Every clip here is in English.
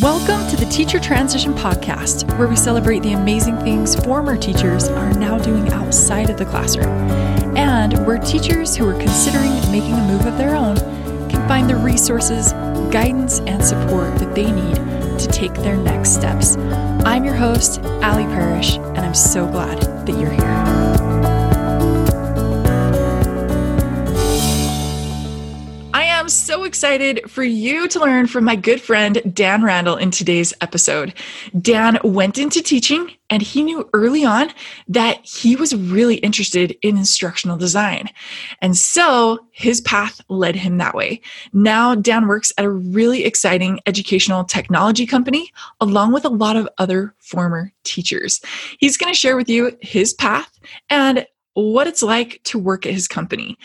Welcome to the Teacher Transition Podcast, where we celebrate the amazing things former teachers are now doing outside of the classroom, and where teachers who are considering making a move of their own can find the resources, guidance, and support that they need to take their next steps. I'm your host, Allie Parrish, and I'm so glad that you're here. Excited for you to learn from my good friend Dan Randall in today's episode. Dan went into teaching and he knew early on that he was really interested in instructional design. And so his path led him that way. Now, Dan works at a really exciting educational technology company along with a lot of other former teachers. He's going to share with you his path and what it's like to work at his company.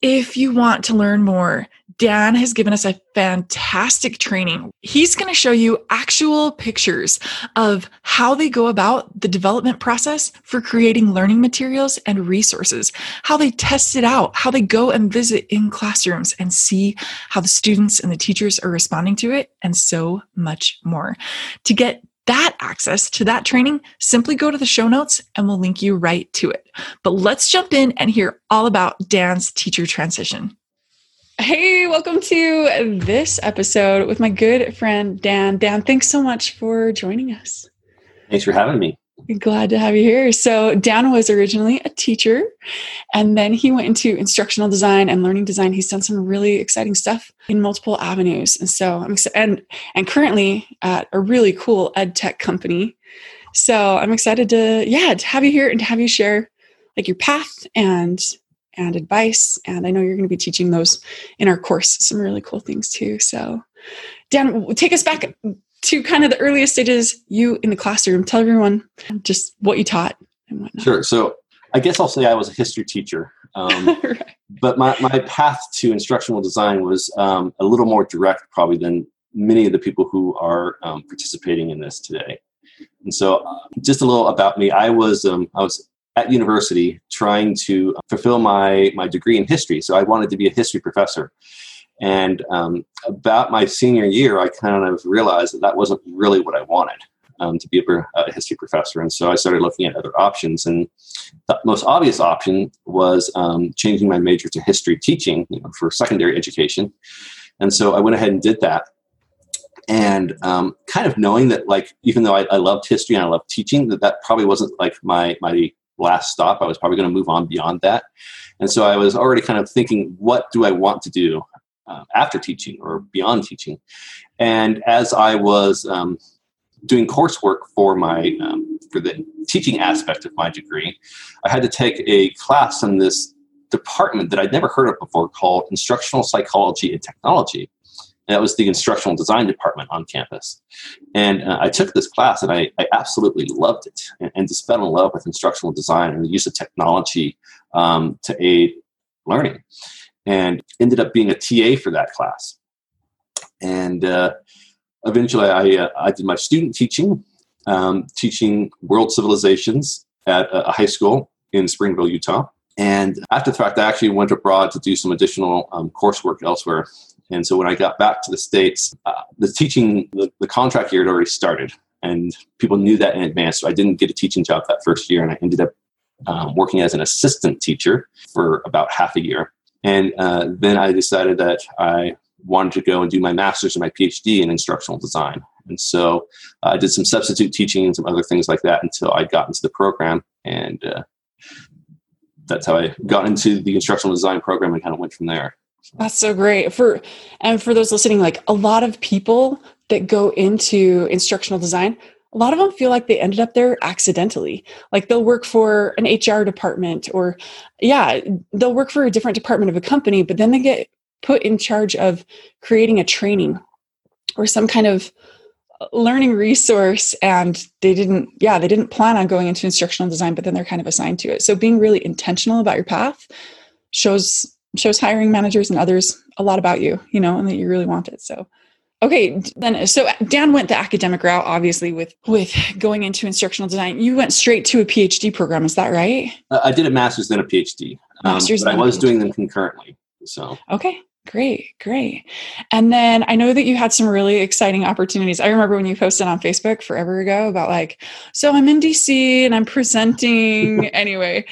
If you want to learn more, Dan has given us a fantastic training. He's going to show you actual pictures of how they go about the development process for creating learning materials and resources, how they test it out, how they go and visit in classrooms and see how the students and the teachers are responding to it, and so much more. To get that access to that training, simply go to the show notes and we'll link you right to it. But let's jump in and hear all about Dan's teacher transition. Hey, welcome to this episode with my good friend Dan. Dan, thanks so much for joining us. Thanks for having me. Glad to have you here. So, Dan was originally a teacher and then he went into instructional design and learning design. He's done some really exciting stuff in multiple avenues. And so, I'm excited and, and currently at a really cool ed tech company. So, I'm excited to, yeah, to have you here and to have you share like your path and and advice. And I know you're going to be teaching those in our course, some really cool things too. So, Dan, take us back to kind of the earliest stages you in the classroom tell everyone just what you taught and whatnot sure so i guess i'll say i was a history teacher um, right. but my, my path to instructional design was um, a little more direct probably than many of the people who are um, participating in this today and so uh, just a little about me i was um, i was at university trying to fulfill my my degree in history so i wanted to be a history professor and um, about my senior year, I kind of realized that that wasn't really what I wanted um, to be a, a, history professor. And so I started looking at other options. And the most obvious option was um, changing my major to history teaching you know, for secondary education. And so I went ahead and did that. And um, kind of knowing that, like, even though I, I loved history and I loved teaching, that that probably wasn't like my my last stop. I was probably going to move on beyond that. And so I was already kind of thinking, what do I want to do? uh, after teaching or beyond teaching. And as I was um, doing coursework for my um, for the teaching aspect of my degree, I had to take a class in this department that I'd never heard of before called Instructional Psychology and Technology. That was the instructional design department on campus. And uh, I took this class and I, I absolutely loved it and, and, just fell in love with instructional design and the use of technology um, to aid learning and ended up being a TA for that class. And uh, eventually, I, uh, I did my student teaching, um, teaching world civilizations at a high school in Springville, Utah. And after the fact, I actually went abroad to do some additional um, coursework elsewhere. And so when I got back to the States, uh, the teaching, the, the contract year had already started. And people knew that in advance. So I didn't get a teaching job that first year. And I ended up um, working as an assistant teacher for about half a year. And uh, then I decided that I wanted to go and do my master's and my PhD in instructional design. And so I did some substitute teaching and some other things like that until I got into the program. And uh, that's how I got into the instructional design program and kind of went from there. That's so great. For and for those listening, like a lot of people that go into instructional design a lot of them feel like they ended up there accidentally. Like they'll work for an HR department or, yeah, they'll work for a different department of a company, but then they get put in charge of creating a training or some kind of learning resource and they didn't yeah they didn't plan on going into instructional design but then they're kind of assigned to it so being really intentional about your path shows shows hiring managers and others a lot about you you know and that you really want it so Okay, then so Dan went the academic route, obviously, with with going into instructional design. You went straight to a PhD program, is that right? I did a master's then a PhD. Um, master's, but I was doing them concurrently. So okay, Great, great. And then I know that you had some really exciting opportunities. I remember when you posted on Facebook forever ago about like, so I'm in DC and I'm presenting. anyway,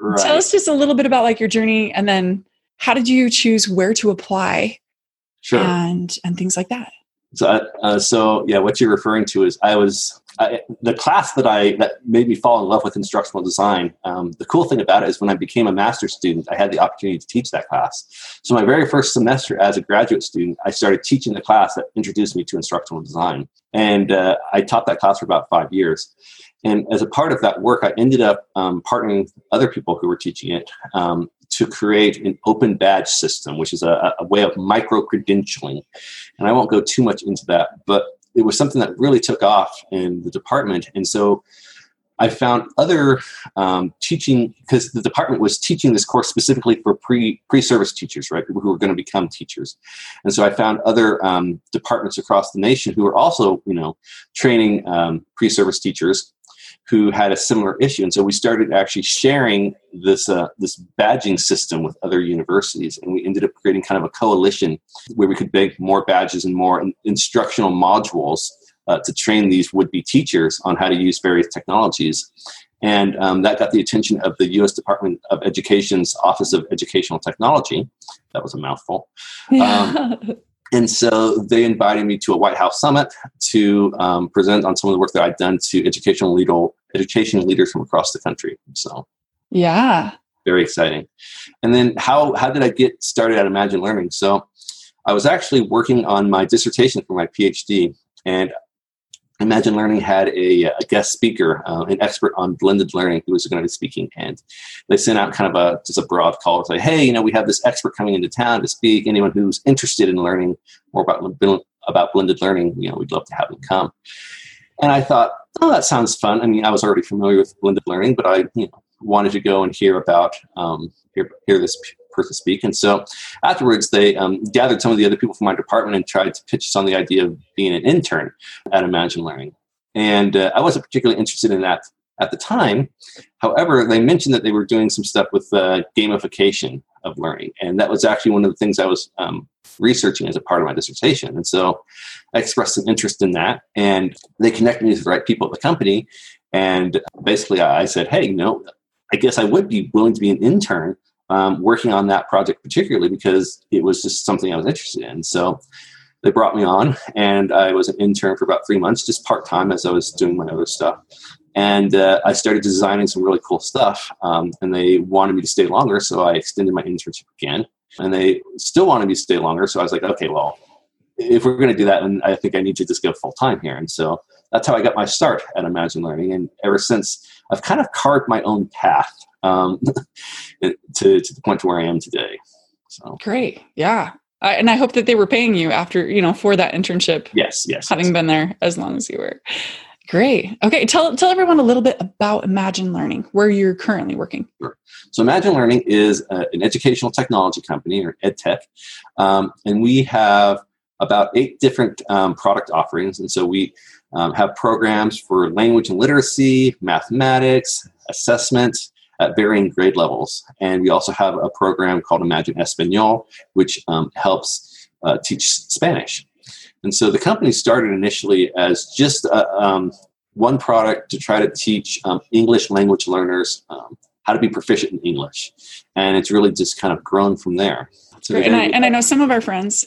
right. tell us just a little bit about like your journey and then how did you choose where to apply? Sure. And and things like that. So, uh, uh, so yeah, what you're referring to is I was I, the class that I that made me fall in love with instructional design. Um, the cool thing about it is when I became a master's student, I had the opportunity to teach that class. So my very first semester as a graduate student, I started teaching the class that introduced me to instructional design, and uh, I taught that class for about five years. And as a part of that work, I ended up um, partnering with other people who were teaching it um, to create an open badge system, which is a, a way of micro credentialing. And I won't go too much into that, but it was something that really took off in the department. And so I found other um, teaching because the department was teaching this course specifically for pre pre service teachers, right? People who were going to become teachers, and so I found other um, departments across the nation who were also, you know, training um, pre service teachers who had a similar issue, and so we started actually sharing this uh, this badging system with other universities, and we ended up creating kind of a coalition where we could make more badges and more in- instructional modules uh, to train these would-be teachers on how to use various technologies. And um, that got the attention of the U.S. Department of Education's Office of Educational Technology. That was a mouthful. Um, and so they invited me to a White House summit to um, present on some of the work that I'd done to educational leader, education leaders from across the country. So, yeah, very exciting. And then how how did I get started at Imagine Learning? So, I was actually working on my dissertation for my PhD, and Imagine Learning had a, a guest speaker, uh, an expert on blended learning, who was going to be speaking, and they sent out kind of a just a broad call to say, "Hey, you know, we have this expert coming into town to speak. Anyone who's interested in learning more about about blended learning, you know, we'd love to have them come." And I thought, "Oh, that sounds fun." I mean, I was already familiar with blended learning, but I, you know, wanted to go and hear about um, hear, hear this person speak. And so afterwards, they um, gathered some of the other people from my department and tried to pitch us on the idea of being an intern at Imagine Learning. And uh, I wasn't particularly interested in that at the time. However, they mentioned that they were doing some stuff with uh, gamification of learning. And that was actually one of the things I was um, researching as a part of my dissertation. And so I expressed some interest in that. And they connected me to the right people at the company. And basically, I said, hey, you know, I guess I would be willing to be an intern um, working on that project particularly because it was just something I was interested in. So they brought me on, and I was an intern for about three months, just part time as I was doing my other stuff. And uh, I started designing some really cool stuff, um, and they wanted me to stay longer, so I extended my internship again. And they still wanted me to stay longer, so I was like, okay, well, if we're going to do that, then I think I need to just go full time here. And so that's how I got my start at Imagine Learning. And ever since, I've kind of carved my own path um, to, to the point to where I am today. So great. Yeah. I, and I hope that they were paying you after, you know, for that internship. Yes. Yes. Having yes. been there as long as you were. Great. Okay. Tell, tell everyone a little bit about Imagine Learning, where you're currently working. Sure. So Imagine Learning is a, an educational technology company or EdTech. Um, and we have about eight different um, product offerings. And so we um, have programs for language and literacy, mathematics, assessment, at varying grade levels. And we also have a program called Imagine Espanol, which um, helps uh, teach Spanish. And so the company started initially as just a, uh, um, one product to try to teach um, English language learners um, how to be proficient in English. And it's really just kind of grown from there. So and, I, and I know some of our friends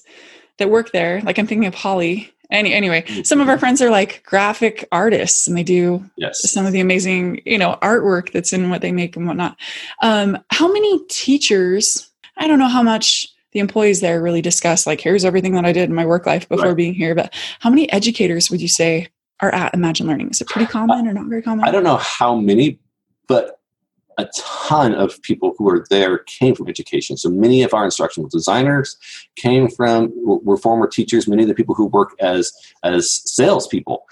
that work there, like I'm thinking of Holly, any, anyway, some of our friends are like graphic artists and they do yes. some of the amazing, you know, artwork that's in what they make and whatnot. Um, how many teachers, I don't know how much the employees there really discuss, like, here's everything that I did in my work life before right. being here, but how many educators would you say are at Imagine Learning? Is it pretty common or not very common? I don't know how many, but a ton of people who are there came from education. So many of our instructional designers came from were former teachers. Many of the people who work as as salespeople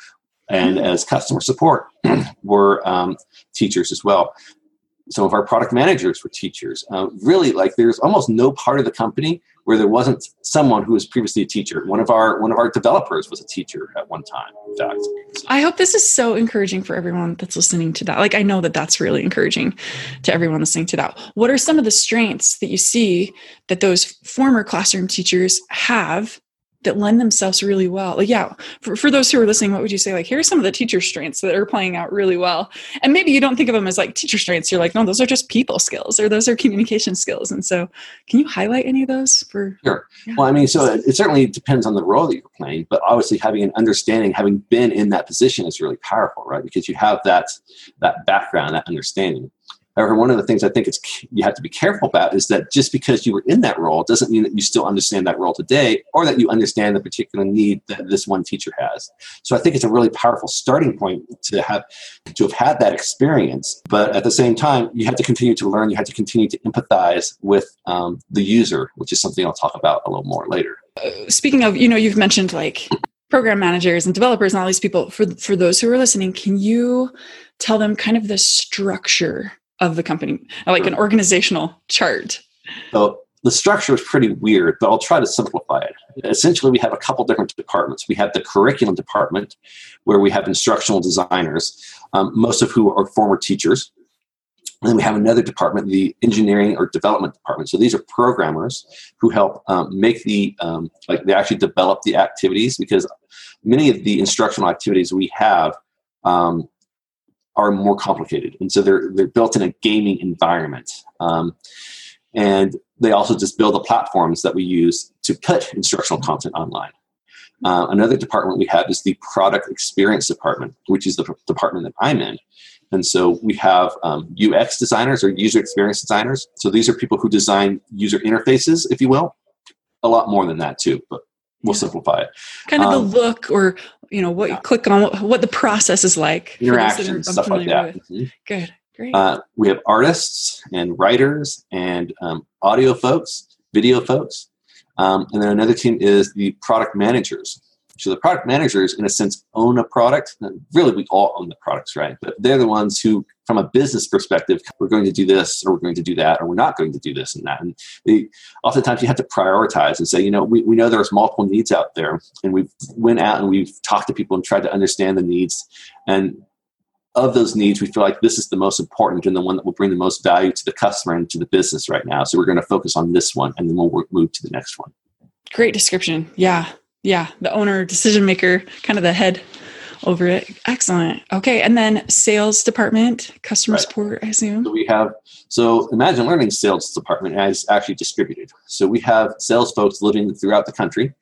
and mm-hmm. as customer support were um, teachers as well. Some of our product managers were teachers. Uh, really, like there's almost no part of the company where there wasn't someone who was previously a teacher. One of our one of our developers was a teacher at one time. In fact, I hope this is so encouraging for everyone that's listening to that. Like I know that that's really encouraging to everyone listening to that. What are some of the strengths that you see that those former classroom teachers have that lend themselves really well. Like, yeah, for, for those who are listening, what would you say? Like, here's some of the teacher strengths that are playing out really well. And maybe you don't think of them as like teacher strengths. You're like, no, those are just people skills or those are communication skills. And so, can you highlight any of those for? Sure. Yeah. Well, I mean, so it, it certainly depends on the role that you're playing, but obviously having an understanding, having been in that position is really powerful, right? Because you have that that background, that understanding. However, one of the things I think it's you have to be careful about is that just because you were in that role doesn't mean that you still understand that role today, or that you understand the particular need that this one teacher has. So I think it's a really powerful starting point to have to have had that experience. But at the same time, you have to continue to learn. You have to continue to empathize with um, the user, which is something I'll talk about a little more later. Uh, speaking of, you know, you've mentioned like program managers and developers and all these people. For for those who are listening, can you tell them kind of the structure of the company, like an organizational chart? So the structure is pretty weird, but I'll try to simplify it. Essentially, we have a couple different departments. We have the curriculum department, where we have instructional designers, um, most of who are former teachers. And then we have another department, the engineering or development department. So these are programmers who help um, make the, um, like they actually develop the activities because many of the instructional activities we have um, are more complicated, and so they're they're built in a gaming environment. Um, and they also just build the platforms that we use to put instructional content online. Uh, another department we have is the product experience department, which is the department that I'm in. And so we have um, UX designers or user experience designers. So these are people who design user interfaces, if you will. A lot more than that too, but we'll simplify it. Kind of um, the look or you know what you click on what, what the process is like interactions stuff like that. mm-hmm. good great. Uh, we have artists and writers and um, audio folks video folks. Um, and then another team is the product managers so the product managers, in a sense, own a product. Really, we all own the products, right? But they're the ones who, from a business perspective, we're going to do this, or we're going to do that, or we're not going to do this and that. And they, oftentimes, you have to prioritize and say, you know, we, we know there's multiple needs out there, and we've went out and we've talked to people and tried to understand the needs. And of those needs, we feel like this is the most important and the one that will bring the most value to the customer and to the business right now. So we're going to focus on this one, and then we'll move to the next one. Great description. Yeah, yeah, the owner, decision maker, kind of the head over it. Excellent. Okay, and then sales department, customer right. support, I assume. So we have so Imagine Learning sales department is actually distributed. So we have sales folks living throughout the country,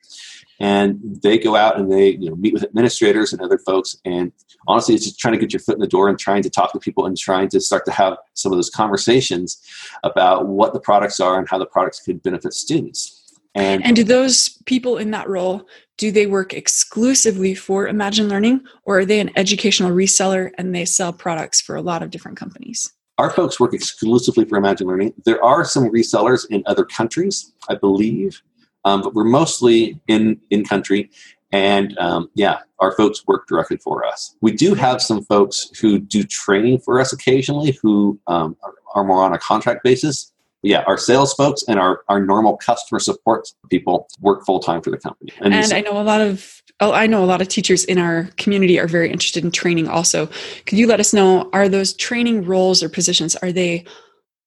and they go out and they you know meet with administrators and other folks. And honestly, it's just trying to get your foot in the door and trying to talk to people and trying to start to have some of those conversations about what the products are and how the products could benefit students. And, and do those people in that role do they work exclusively for Imagine Learning or are they an educational reseller and they sell products for a lot of different companies? Our folks work exclusively for Imagine Learning. There are some resellers in other countries, I believe, um, but we're mostly in in country. And um, yeah, our folks work directly for us. We do have some folks who do training for us occasionally who um, are, are more on a contract basis yeah, our sales folks and our, our normal customer support people work full time for the company. And, and I know a lot of oh, I know a lot of teachers in our community are very interested in training also. Could you let us know are those training roles or positions are they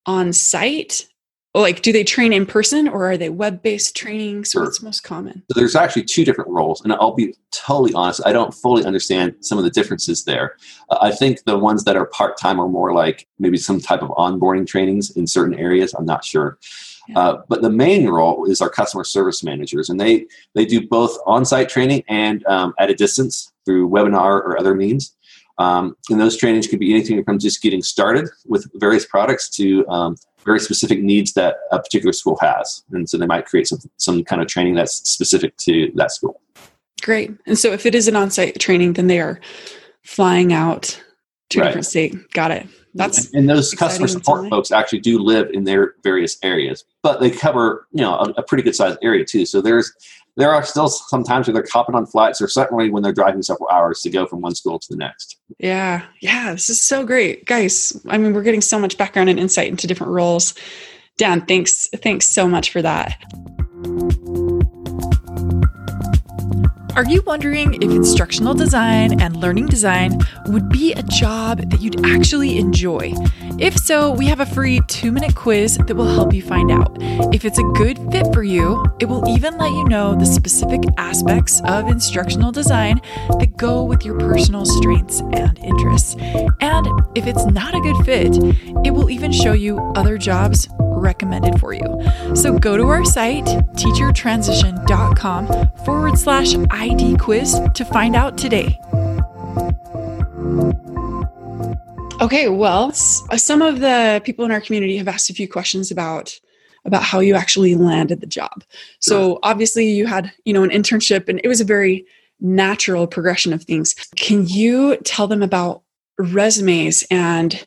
on site like do they train in person or are they web-based trainings sure. what's most common? So there's actually two different roles and i'll be totally honest i don't fully understand some of the differences there. Uh, i think the ones that are part-time are more like maybe some type of onboarding trainings in certain areas i'm not sure. Yeah. uh, but the main role is our customer service managers and they they do both on-site training and um, at a distance through webinar or other means. Um, and those trainings could be anything from just getting started with various products to um, very specific needs that a particular school has. And so they might create some, some kind of training that's specific to that school. Great. And so if it is an on site training, then they are flying out to a different state. Got it. That's and, and those customer support folks actually do live in their various areas, but they cover you know a, a pretty good sized area too. So there's there are still some times where they're hopping on flights or certainly when they're driving several hours to go from one school to the next. Yeah. Yeah. This is so great. Guys, I mean, we're getting so much background and insight into different roles. Dan, thanks. Thanks so much for that. Are you wondering if instructional design and learning design would be a job that you'd actually enjoy? If so, we have a free two minute quiz that will help you find out. If it's a good fit for you, it will even let you know the specific aspects of instructional design that go with your personal strengths and interests. And if it's not a good fit, it will even show you other jobs recommended for you. So go to our site, teachertransition.com forward slash ID quiz to find out today. Okay, well, some of the people in our community have asked a few questions about about how you actually landed the job. So obviously you had, you know, an internship and it was a very natural progression of things. Can you tell them about resumes and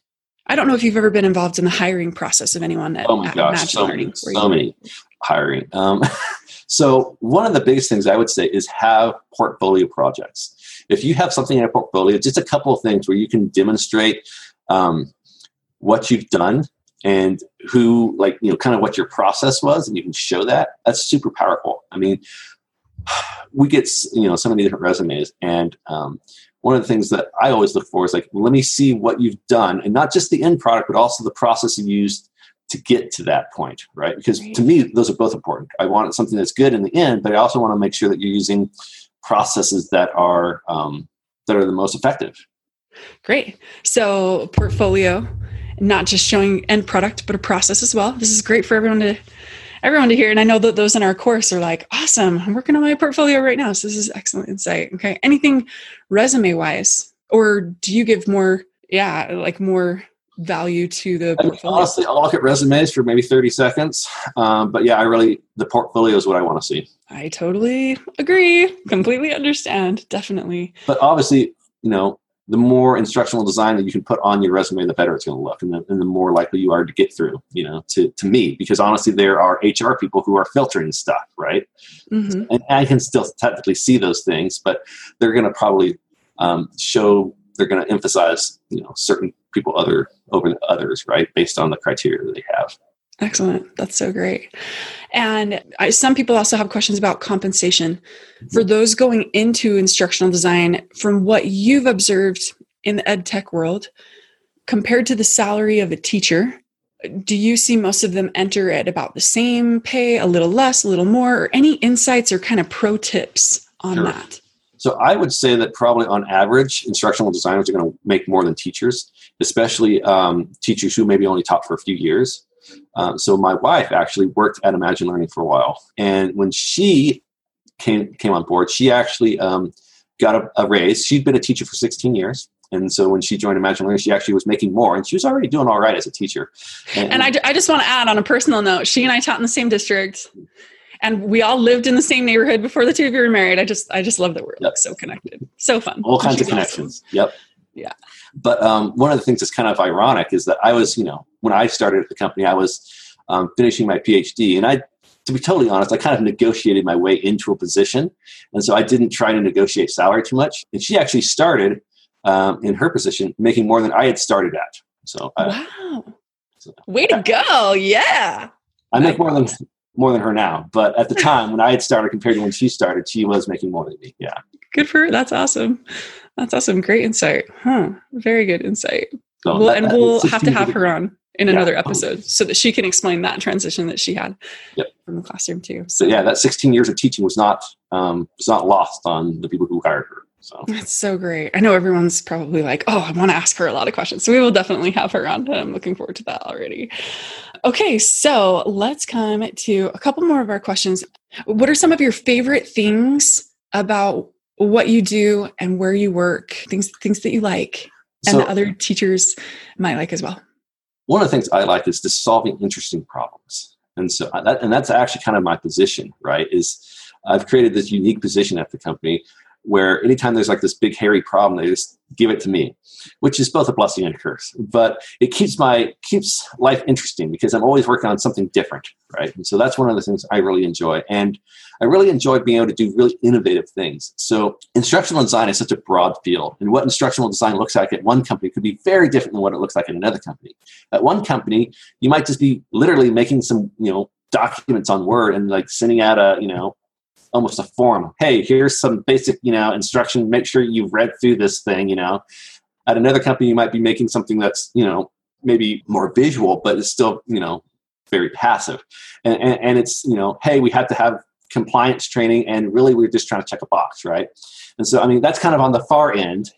I don't know if you've ever been involved in the hiring process of anyone at, oh my gosh, so, Learning, so many hiring. Um, so one of the biggest things I would say is have portfolio projects. If you have something in a portfolio, just a couple of things where you can demonstrate um, what you've done and who, like, you know, kind of what your process was, and you can show that. That's super powerful. I mean, we get you know so many different resumes, and um, one of the things that I always look for is like, let me see what you've done, and not just the end product, but also the process you used to get to that point, right? Because to me, those are both important. I want something that's good in the end, but I also want to make sure that you're using processes that are um, that are the most effective. Great. So portfolio, not just showing end product, but a process as well. This is great for everyone to everyone to hear. And I know that those in our course are like, awesome, I'm working on my portfolio right now. So this is excellent insight. Okay. Anything resume wise, or do you give more, yeah, like more value to the portfolio? honestly, I'll look at resumes for maybe 30 seconds. Um, but yeah, I really, the portfolio is what I want to see. I totally agree. Completely understand. Definitely. But obviously, you know, the more instructional design that you can put on your resume, the better it's going to look, and the, and the more likely you are to get through. You know, to to me, because honestly, there are HR people who are filtering stuff, right? Mm-hmm. And I can still technically see those things, but they're going to probably um, show they're going to emphasize, you know, certain people other over others, right, based on the criteria that they have. Excellent. That's so great. And I, some people also have questions about compensation. For those going into instructional design, from what you've observed in the ed tech world, compared to the salary of a teacher, do you see most of them enter at about the same pay, a little less, a little more, or any insights or kind of pro tips on sure. that? So I would say that probably on average, instructional designers are going to make more than teachers, especially um, teachers who maybe only taught for a few years. Um, so my wife actually worked at Imagine Learning for a while, and when she came came on board, she actually um, got a, a, raise. She'd been a teacher for 16 years. And so when she joined Imagine Learning, she actually was making more, and she was already doing all right as a teacher. And, and I, I just want to add on a personal note: she and I taught in the same district, and we all lived in the same neighborhood before the two of you were married. I just, I just love that we're yep. like so connected, so fun. All kinds of connections. Awesome. Yep. Yeah. But um, one of the things that's kind of ironic is that I was, you know, when I started at the company, I was um, finishing my PhD, and I, to be totally honest, I kind of negotiated my way into a position, and so I didn't try to negotiate salary too much. And she actually started um, in her position making more than I had started at. So wow, so, way to go! Yeah, I make more than more than her now, but at the time when I had started compared to when she started, she was making more than me. Yeah, good for her. That's awesome. That's awesome. Great insight. Huh. Very good insight. So well, and we'll have to have her on in yeah. another episode so that she can explain that transition that she had yep. from the classroom too. So yeah, that 16 years of teaching was not um, was not lost on the people who hired her. So that's so great. I know everyone's probably like, oh, I want to ask her a lot of questions. So we will definitely have her on. I'm looking forward to that already. Okay, so let's come to a couple more of our questions. What are some of your favorite things about what you do and where you work? Things things that you like and so, that other teachers might like as well. One of the things I like is just solving interesting problems. And so uh, that, and that's actually kind of my position, right? Is I've created this unique position at the company where anytime there's like this big hairy problem, they just give it to me, which is both a blessing and a curse. But it keeps my keeps life interesting because I'm always working on something different, right? And so that's one of the things I really enjoy. And I really enjoy being able to do really innovative things. So instructional design is such a broad field, and what instructional design looks like at one company could be very different than what it looks like at another company. At one company, you might just be literally making some, you know, documents on Word and like sending out a, you know, almost a form. Hey, here's some basic, you know, instruction. Make sure you've read through this thing, you know. At another company, you might be making something that's, you know, maybe more visual, but it's still, you know, very passive. And, and, and it's, you know, hey, we have to have compliance training, and really we're just trying to check a box, right? And so, I mean, that's kind of on the far end.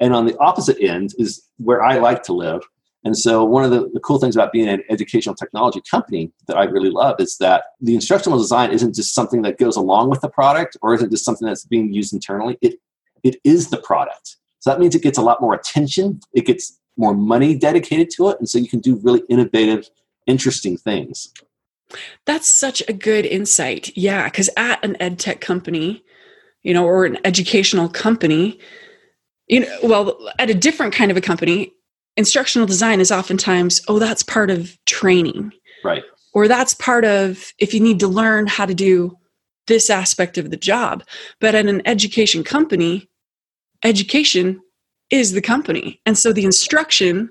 And on the opposite end is where I like to live, and so, one of the, the, cool things about being an educational technology company that I really love is that the instructional design isn't just something that goes along with the product or isn't just something that's being used internally. It, it is the product. So, that means it gets a lot more attention, it gets more money dedicated to it. And so, you can do really innovative, interesting things. That's such a good insight. Yeah. Because at an ed tech company, you know, or an educational company, you know, well, at a different kind of a company, instructional design is oftentimes, oh, that's part of training. Right. Or that's part of if you need to learn how to do this aspect of the job. But at an education company, education is the company. And so the instruction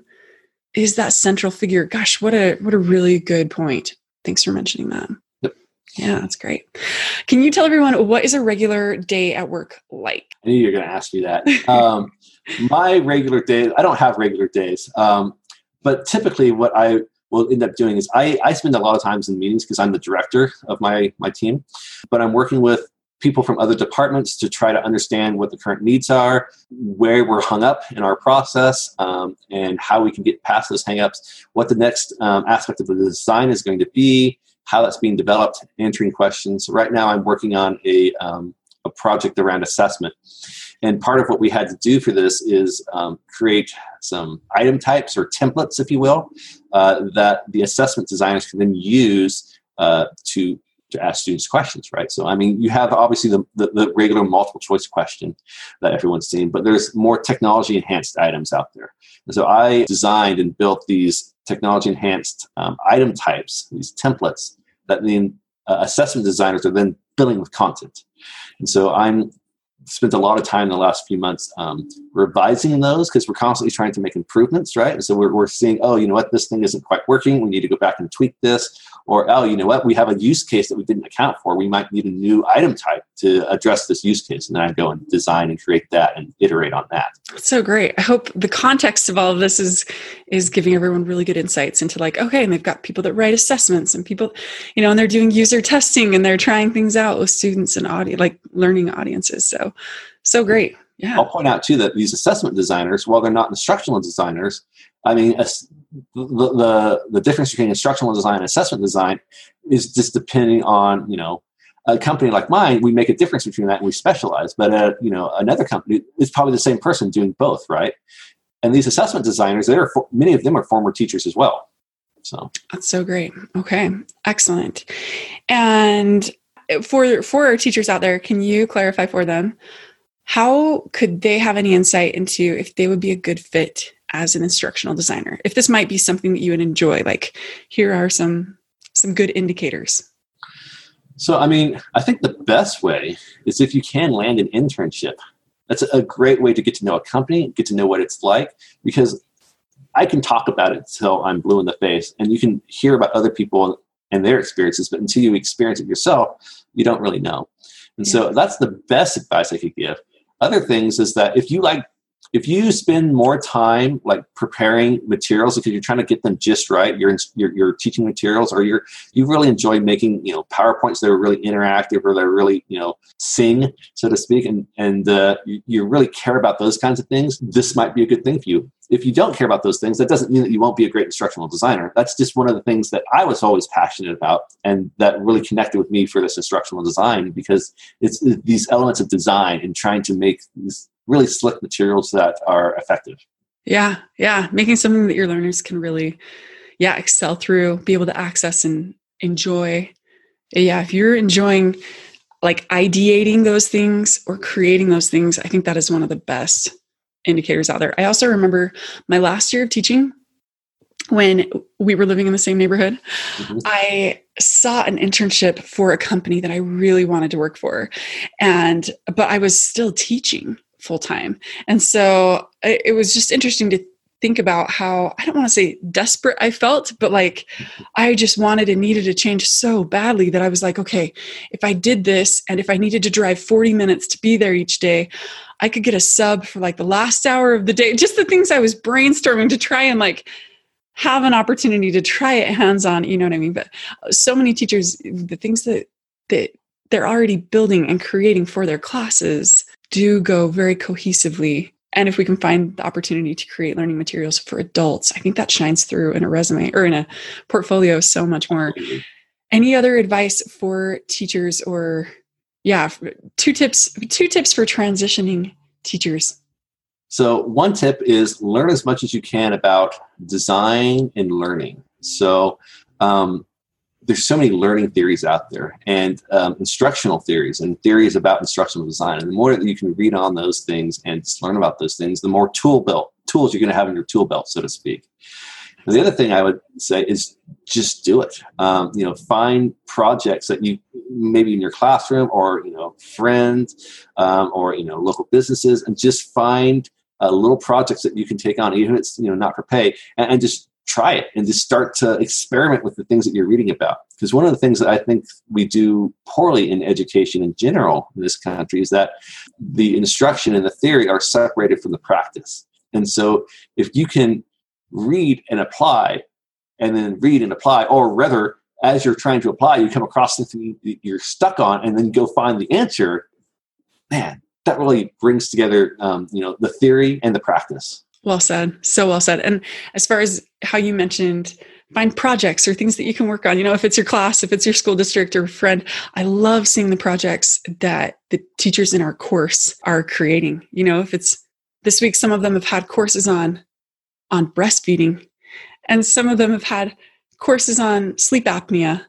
is that central figure. Gosh, what a what a really good point. Thanks for mentioning that. Yep. Yeah, that's great. Can you tell everyone what is a regular day at work like? I knew you were going to ask me that. Um, my regular days, I don't have regular days, um, but typically what I will end up doing is I, I spend a lot of times in meetings because I'm the director of my, my team, but I'm working with people from other departments to try to understand what the current needs are, where we're hung up in our process, um, and how we can get past those hangups, what the next um, aspect of the design is going to be, how that's being developed, answering questions. Right now, I'm working on a, um, a project around assessment. And part of what we had to do for this is um, create some item types or templates, if you will, uh, that the assessment designers can then use uh, to to ask students questions, right? So, I mean, you have obviously the, the, the, regular multiple choice question that everyone's seen, but there's more technology enhanced items out there. And so, I designed and built these technology enhanced um, item types, these templates that then uh, assessment designers are then filling with content. And so, I'm spent a lot of time in the last few months um, revising those because we're constantly trying to make improvements, right? And so we're, we're seeing, oh, you know what, this thing isn't quite working. We need to go back and tweak this. Or, oh, you know what, we have a use case that we didn't account for. We might need a new item type to address this use case. And then I go and design and create that and iterate on that. That's so great. I hope the context of all of this is is giving everyone really good insights into like, okay, and they've got people that write assessments and people, you know, and they're doing user testing and they're trying things out with students and audience, like learning audiences. So so great. Yeah. I'll point out too that these assessment designers, while they're not instructional designers, I mean, the, the, the difference between instructional design and assessment design is just depending on, you know, a company like mine, we make a difference between that and we specialize. But uh, you know, another company is probably the same person doing both, right? And these assessment designers, they are many of them are former teachers as well. So that's so great. Okay, excellent. And for for our teachers out there, can you clarify for them how could they have any insight into if they would be a good fit as an instructional designer? If this might be something that you would enjoy like here are some some good indicators. So i mean i think the best way is if you can land an internship. That's a great way to get to know a company get to know what it's like because i can talk about it until i'm blue in the face and you can hear about other people and their experiences but until you experience it yourself you don't really know. And yeah. so that's the best advice i could give other things is that if you like if you spend more time like preparing materials because you're trying to get them just right your, your, your teaching materials or you're you really enjoy making you know powerpoints that are really interactive or they're really you know sing so to speak and and uh, you, you really care about those kinds of things this might be a good thing for you. If you don't care about those things that doesn't mean that you won't be a great instructional designer. That's just one of the things that i was always passionate about and that really connected with me for this instructional design because it's these elements of design and trying to make these really slick materials that are effective. Yeah, yeah, making something that your learners can really, yeah, excel through, be able to access and enjoy. Yeah, if you're enjoying like ideating those things or creating those things, I think that is one of the best indicators out there. I also remember my last year of teaching when we were living in the same neighborhood, mm-hmm. I saw an internship for a company that I really wanted to work for. And, but I was still teaching full time. And so it was just interesting to think about how I don't want to say desperate I felt, but like I just wanted and needed to change so badly that I was like, okay, if I did this and if I needed to drive 40 minutes to be there each day, I could get a sub for like the last hour of the day. Just the things I was brainstorming to try and like have an opportunity to try it hands on, you know what I mean? But uh, so many teachers, the things that that they're already building and creating for their classes do go very cohesively. And if we can find the opportunity to create learning materials for adults i think that shines through in a resume or in a portfolio so much more. Any other advice for teachers or yeah two tips two tips for transitioning teachers? So one tip is learn as much as you can about design and learning. So um, there's so many learning theories out there and um, instructional theories and theories about instructional design and the more that you can read on those things and learn about those things the more tool belt tools you're going to have in your tool belt so to speak. And the other thing i would say is just do it. Um, you know find projects that you maybe in your classroom or you know friends um, or you know local businesses and just find uh, little projects that you can take on even if it's you know not for pay and, and just try it and just start to experiment with the things that you're reading about. Because one of the things that I think we do poorly in education in general in this country is that the instruction and the theory are separated from the practice. And so if you can read and apply and then read and apply, or rather, as you're trying to apply, you come across something you're stuck on and then go find the answer, man, that really brings together um, you know the theory and the practice. Well said. So well said. And as far as how you mentioned, find projects or things that you can work on. You know, if it's your class, if it's your school district or friend, I love seeing the projects that the teachers in our course are creating. You know, if it's this week, some of them have had courses on on breastfeeding, and some of them have had courses on sleep apnea.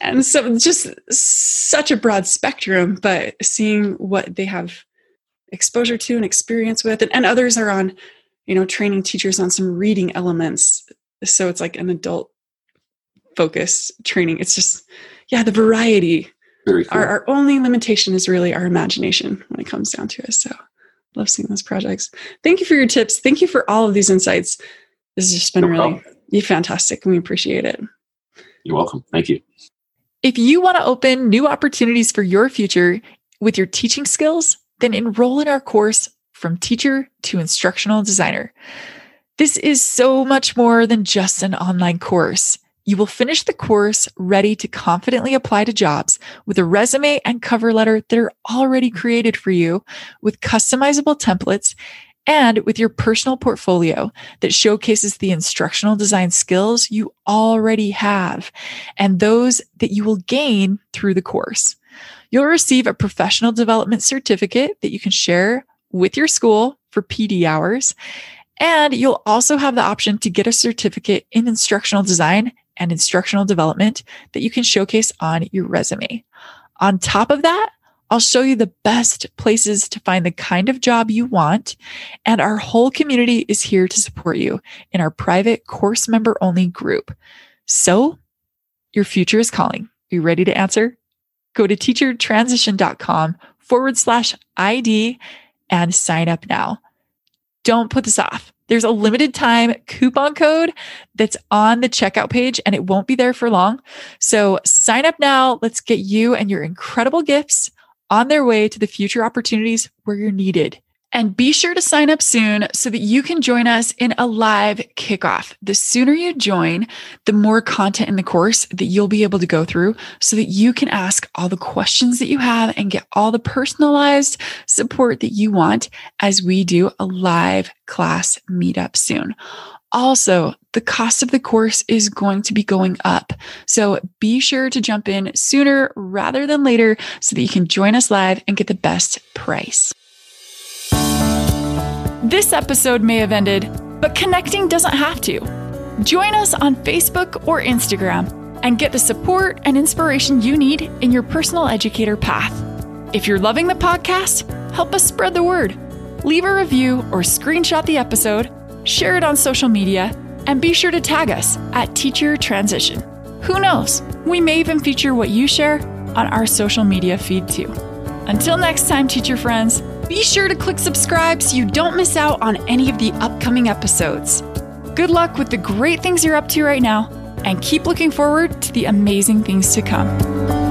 And so just such a broad spectrum, but seeing what they have exposure to and experience with, and, and others are on you know training teachers on some reading elements. So it's like an adult focused training. It's just yeah the variety. Cool. our, our only limitation is really our imagination when it comes down to it. So love seeing those projects. Thank you for your tips. Thank you for all of these insights. This has just been no really you fantastic and we appreciate it. You're welcome. Thank you. If you want to open new opportunities for your future with your teaching skills then enroll in our course from teacher to instructional designer. This is so much more than just an online course. You will finish the course ready to confidently apply to jobs with a resume and cover letter that are already created for you with customizable templates and with your personal portfolio that showcases the instructional design skills you already have and those that you will gain through the course. You'll receive a professional development certificate that you can share with your school for PD hours. And you'll also have the option to get a certificate in instructional design and instructional development that you can showcase on your resume. On top of that, I'll show you the best places to find the kind of job you want. And our whole community is here to support you in our private course member only group. So your future is calling. Are you ready to answer? Go to teachertransition.com forward slash ID and sign up now. Don't put this off. There's a limited time coupon code that's on the checkout page and it won't be there for long. So sign up now. Let's get you and your incredible gifts on their way to the future opportunities where you're needed. And be sure to sign up soon so that you can join us in a live kickoff. The sooner you join, the more content in the course that you'll be able to go through so that you can ask all the questions that you have and get all the personalized support that you want as we do a live class meetup soon. Also, the cost of the course is going to be going up. So be sure to jump in sooner rather than later so that you can join us live and get the best price. This episode may have ended, but connecting doesn't have to. Join us on Facebook or Instagram and get the support and inspiration you need in your personal educator path. If you're loving the podcast, help us spread the word. Leave a review or screenshot the episode, share it on social media, and be sure to tag us at Teacher Transition. Who knows? We may even feature what you share on our social media feed too. Until next time, teacher friends, be sure to click subscribe so you don't miss out on any of the upcoming episodes. Good luck with the great things you're up to right now, and keep looking forward to the amazing things to come.